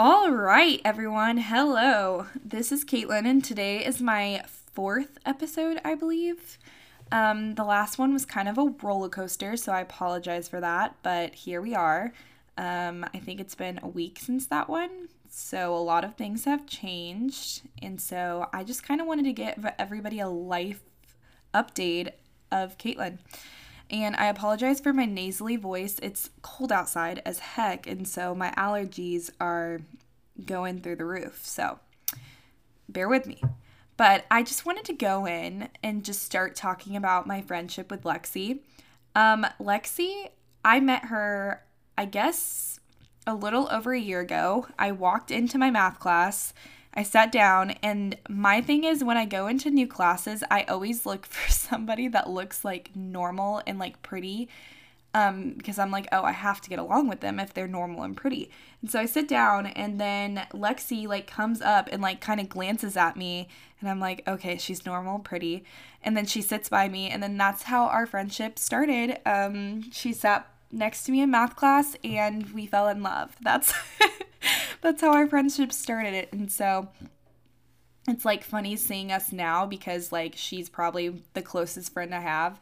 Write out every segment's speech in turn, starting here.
All right, everyone. Hello. This is Katelyn, and today is my fourth episode, I believe. Um, the last one was kind of a roller coaster, so I apologize for that, but here we are. Um, I think it's been a week since that one, so a lot of things have changed, and so I just kind of wanted to give everybody a life update of Katelyn. And I apologize for my nasally voice. It's cold outside as heck, and so my allergies are going through the roof. So bear with me. But I just wanted to go in and just start talking about my friendship with Lexi. Um, Lexi, I met her, I guess, a little over a year ago. I walked into my math class I sat down, and my thing is when I go into new classes, I always look for somebody that looks like normal and like pretty. Um, because I'm like, oh, I have to get along with them if they're normal and pretty. And so I sit down, and then Lexi like comes up and like kind of glances at me, and I'm like, okay, she's normal, pretty. And then she sits by me, and then that's how our friendship started. Um, she sat next to me in math class, and we fell in love. That's that's how our friendship started. it And so it's like funny seeing us now because like she's probably the closest friend I have.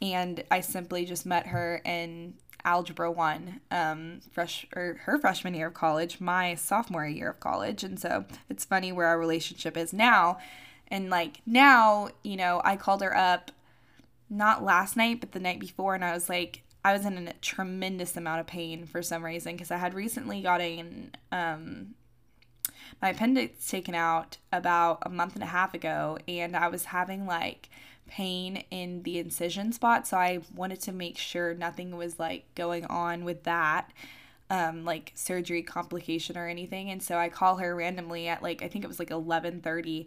And I simply just met her in algebra one, um, fresh or her freshman year of college, my sophomore year of college. And so it's funny where our relationship is now. And like now, you know, I called her up not last night, but the night before, and I was like, I was in a tremendous amount of pain for some reason because I had recently gotten um, my appendix taken out about a month and a half ago, and I was having like pain in the incision spot. So I wanted to make sure nothing was like going on with that. Um, like surgery complication or anything and so i call her randomly at like i think it was like 11.30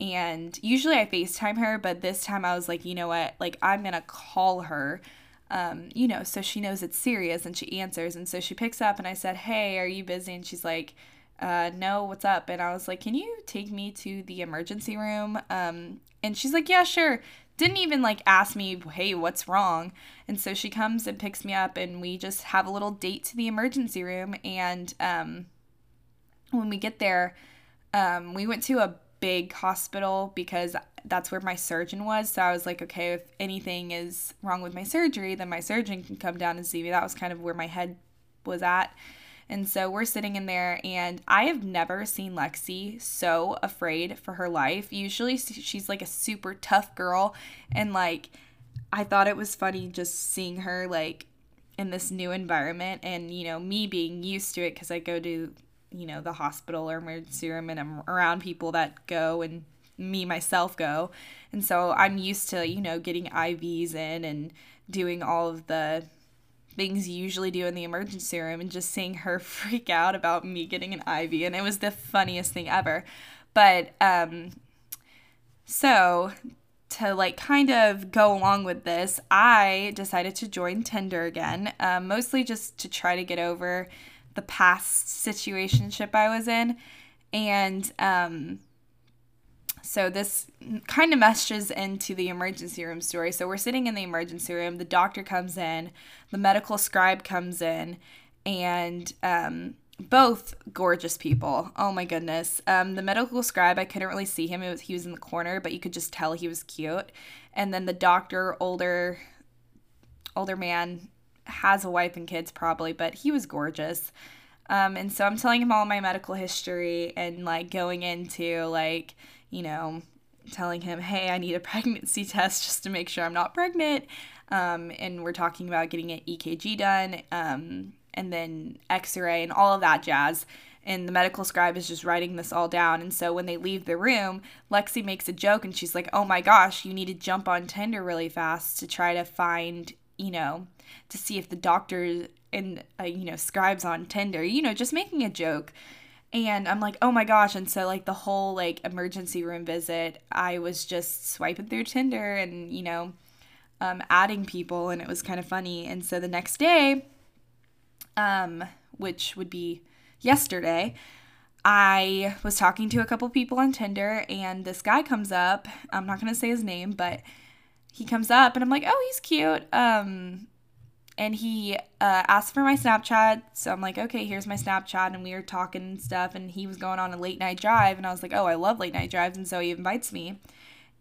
and usually i facetime her but this time i was like you know what like i'm gonna call her um, you know, so she knows it's serious and she answers. And so she picks up and I said, Hey, are you busy? And she's like, uh, No, what's up? And I was like, Can you take me to the emergency room? Um, and she's like, Yeah, sure. Didn't even like ask me, Hey, what's wrong? And so she comes and picks me up and we just have a little date to the emergency room. And um, when we get there, um, we went to a big hospital because that's where my surgeon was. So I was like, okay, if anything is wrong with my surgery, then my surgeon can come down and see me. That was kind of where my head was at. And so we're sitting in there, and I have never seen Lexi so afraid for her life. Usually she's like a super tough girl, and like I thought it was funny just seeing her like in this new environment, and you know, me being used to it because I go to you know the hospital or emergency room and I'm around people that go and me myself go. And so I'm used to, you know, getting IVs in and doing all of the things you usually do in the emergency room and just seeing her freak out about me getting an IV and it was the funniest thing ever. But um so to like kind of go along with this, I decided to join Tinder again, um, mostly just to try to get over the past situationship I was in. And um, so this kind of meshes into the emergency room story. So we're sitting in the emergency room, the doctor comes in, the medical scribe comes in, and um, both gorgeous people. Oh my goodness. Um, the medical scribe, I couldn't really see him. Was, he was in the corner, but you could just tell he was cute. And then the doctor, older, older man, has a wife and kids probably, but he was gorgeous. Um, and so I'm telling him all my medical history and like going into like you know, telling him, hey, I need a pregnancy test just to make sure I'm not pregnant. Um, and we're talking about getting an EKG done um, and then x ray and all of that jazz. And the medical scribe is just writing this all down. And so when they leave the room, Lexi makes a joke and she's like, oh my gosh, you need to jump on Tinder really fast to try to find, you know, to see if the doctor and, uh, you know, scribes on Tinder, you know, just making a joke and I'm like, oh my gosh. And so, like, the whole like emergency room visit, I was just swiping through Tinder and, you know, um, adding people, and it was kind of funny. And so the next day, um, which would be yesterday, I was talking to a couple people on Tinder, and this guy comes up. I'm not going to say his name, but he comes up, and I'm like, oh, he's cute. Um, and he uh, asked for my Snapchat. So I'm like, okay, here's my Snapchat. And we were talking and stuff. And he was going on a late night drive. And I was like, oh, I love late night drives. And so he invites me.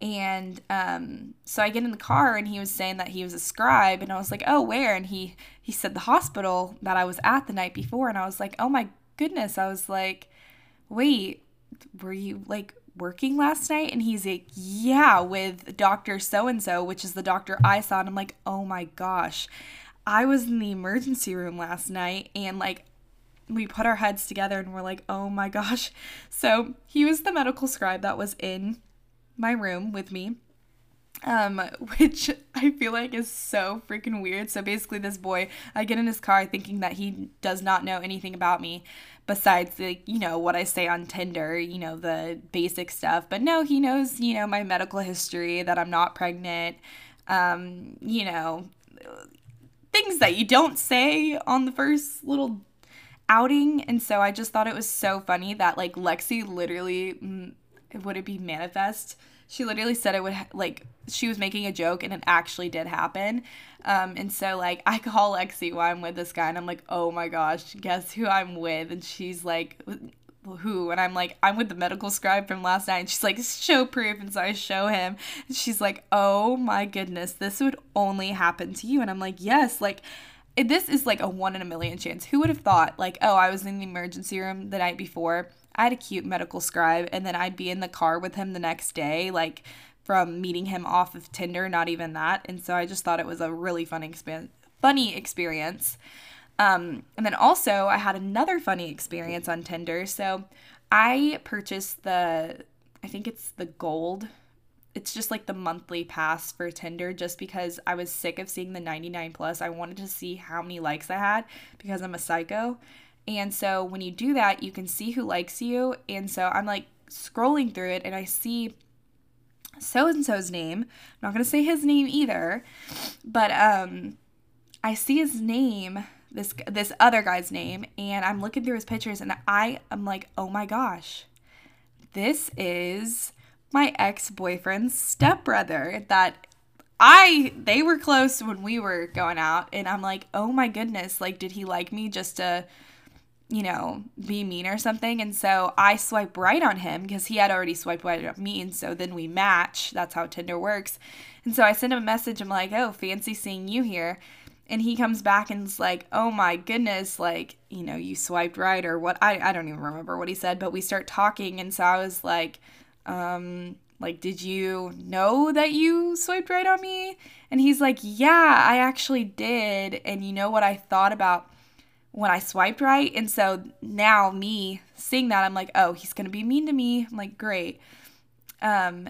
And um, so I get in the car and he was saying that he was a scribe. And I was like, oh, where? And he, he said the hospital that I was at the night before. And I was like, oh my goodness. I was like, wait, were you like working last night? And he's like, yeah, with Dr. So and so, which is the doctor I saw. And I'm like, oh my gosh. I was in the emergency room last night and like we put our heads together and we're like, oh my gosh. So he was the medical scribe that was in my room with me. Um, which I feel like is so freaking weird. So basically, this boy, I get in his car thinking that he does not know anything about me besides the, you know, what I say on Tinder, you know, the basic stuff. But no, he knows, you know, my medical history, that I'm not pregnant, um, you know, things that you don't say on the first little outing. And so I just thought it was so funny that like Lexi literally mm, would it be manifest? She literally said it would ha- like she was making a joke and it actually did happen. Um, and so like I call Lexi while I'm with this guy and I'm like, oh my gosh, guess who I'm with? And she's like, who? And i'm like i'm with the medical scribe from last night. And she's like show proof. And so i show him. And she's like oh my goodness this would only happen to you. And i'm like yes like this is like a one in a million chance. Who would have thought like oh i was in the emergency room the night before i had a cute medical scribe and then i'd be in the car with him the next day like from meeting him off of tinder not even that and so i just thought it was a really fun exp- funny experience um, and then also, I had another funny experience on Tinder. So I purchased the, I think it's the gold. It's just like the monthly pass for Tinder just because I was sick of seeing the 99 plus. I wanted to see how many likes I had because I'm a psycho. And so when you do that, you can see who likes you. And so I'm like scrolling through it and I see so and so's name. I'm not going to say his name either, but um I see his name this this other guy's name and I'm looking through his pictures and I am like, "Oh my gosh. This is my ex-boyfriend's stepbrother that I they were close when we were going out and I'm like, "Oh my goodness, like did he like me just to you know, be mean or something. And so I swipe right on him because he had already swiped right on me. And so then we match. That's how Tinder works. And so I send him a message. I'm like, oh, fancy seeing you here and he comes back and is like, "Oh my goodness, like, you know, you swiped right or what I I don't even remember what he said, but we start talking and so I was like, um like did you know that you swiped right on me? And he's like, "Yeah, I actually did." And you know what I thought about when I swiped right? And so now me seeing that, I'm like, "Oh, he's going to be mean to me." I'm like, "Great." Um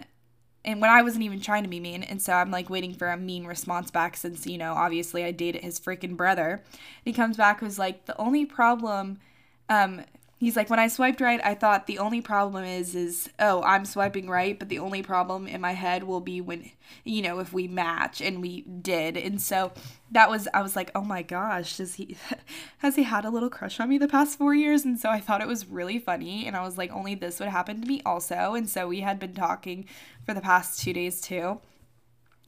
and when I wasn't even trying to be mean. And so I'm like waiting for a mean response back since, you know, obviously I dated his freaking brother. And he comes back was like, the only problem, um, he's like, when I swiped right, I thought the only problem is, is, oh, I'm swiping right, but the only problem in my head will be when, you know, if we match and we did. And so that was, I was like, oh my gosh, does he, has he had a little crush on me the past four years? And so I thought it was really funny. And I was like, only this would happen to me also. And so we had been talking for the past two days too.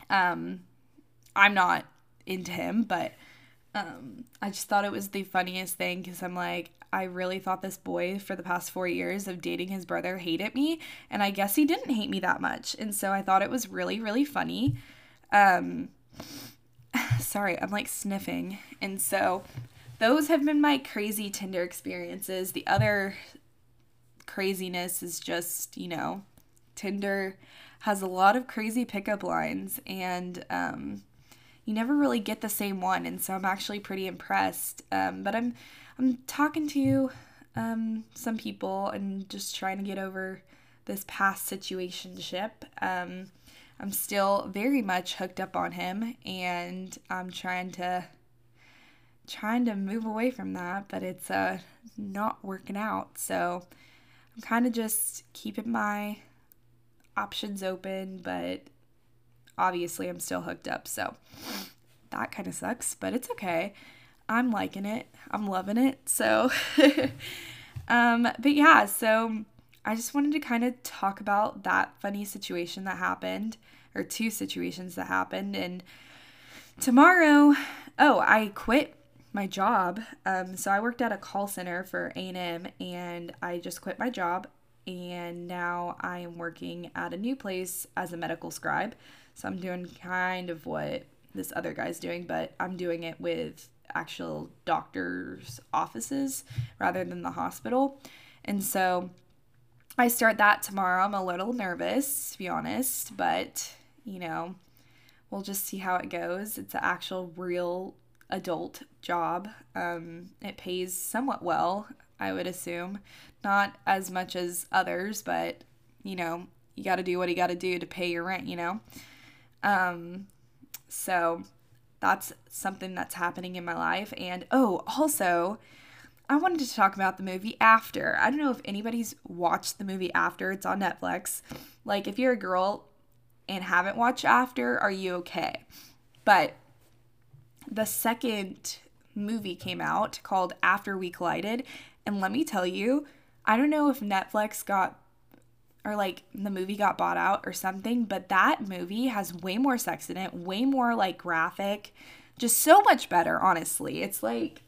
Um, I'm not into him, but um, I just thought it was the funniest thing because I'm like, I really thought this boy for the past four years of dating his brother hated me, and I guess he didn't hate me that much. And so I thought it was really, really funny. Um, sorry, I'm like sniffing. And so those have been my crazy Tinder experiences. The other craziness is just, you know, Tinder has a lot of crazy pickup lines and um, you never really get the same one and so i'm actually pretty impressed. Um, but i'm i'm talking to um, some people and just trying to get over this past situationship. Um, i'm still very much hooked up on him and i'm trying to trying to move away from that but it's uh not working out. So i'm kind of just keeping my options open, but obviously I'm still hooked up. So that kind of sucks, but it's okay. I'm liking it. I'm loving it. So um but yeah, so I just wanted to kind of talk about that funny situation that happened or two situations that happened and tomorrow Oh, I quit my job. Um, so I worked at a call center for A&M and I just quit my job and now I am working at a new place as a medical scribe. So I'm doing kind of what this other guy's doing, but I'm doing it with actual doctors' offices rather than the hospital. And so I start that tomorrow. I'm a little nervous, to be honest, but you know, we'll just see how it goes. It's an actual real adult job. Um, it pays somewhat well, I would assume. Not as much as others, but you know, you got to do what you got to do to pay your rent, you know? Um, so that's something that's happening in my life. And oh, also, I wanted to talk about the movie After. I don't know if anybody's watched the movie After, it's on Netflix. Like, if you're a girl and haven't watched After, are you okay? But the second movie came out called After We Collided. And let me tell you, I don't know if Netflix got or like the movie got bought out or something, but that movie has way more sex in it, way more like graphic, just so much better, honestly. It's like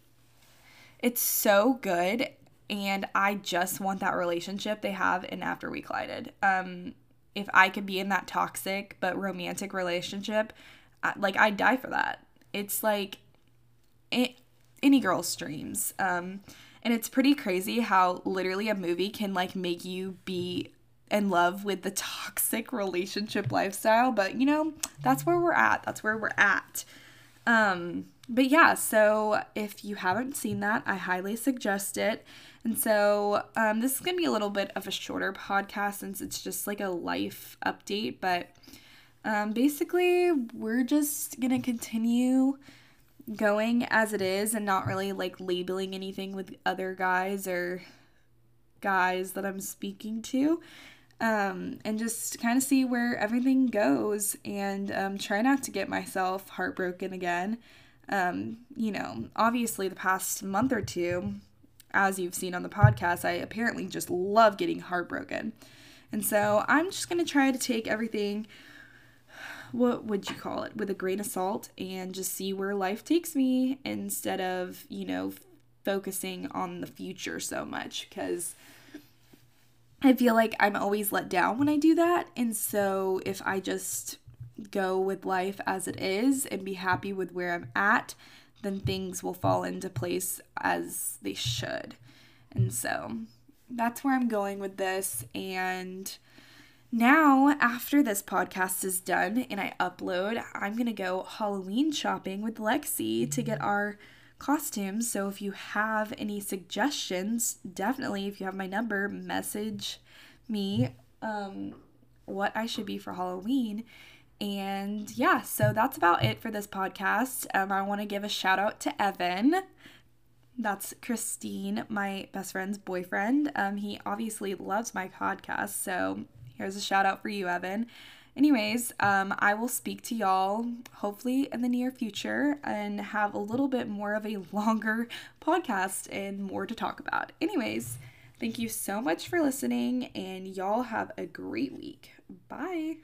it's so good and I just want that relationship they have in After We Collided. Um if I could be in that toxic but romantic relationship, like I'd die for that. It's like it, any girl's dreams. Um, and it's pretty crazy how literally a movie can like make you be in love with the toxic relationship lifestyle. But you know, that's where we're at. That's where we're at. Um, but yeah, so if you haven't seen that, I highly suggest it. And so um, this is going to be a little bit of a shorter podcast since it's just like a life update. But um, basically, we're just going to continue going as it is and not really like labeling anything with other guys or guys that I'm speaking to. Um, and just kind of see where everything goes and um, try not to get myself heartbroken again. Um, you know, obviously, the past month or two, as you've seen on the podcast, I apparently just love getting heartbroken. And so I'm just going to try to take everything what would you call it with a grain of salt and just see where life takes me instead of you know focusing on the future so much because I feel like I'm always let down when I do that. And so if I just go with life as it is and be happy with where I'm at then things will fall into place as they should. And so that's where I'm going with this. And now, after this podcast is done and I upload, I'm going to go Halloween shopping with Lexi to get our costumes. So if you have any suggestions, definitely, if you have my number, message me um, what I should be for Halloween. And yeah, so that's about it for this podcast. Um, I want to give a shout out to Evan. That's Christine, my best friend's boyfriend. Um, he obviously loves my podcast, so Here's a shout out for you, Evan. Anyways, um, I will speak to y'all hopefully in the near future and have a little bit more of a longer podcast and more to talk about. Anyways, thank you so much for listening, and y'all have a great week. Bye.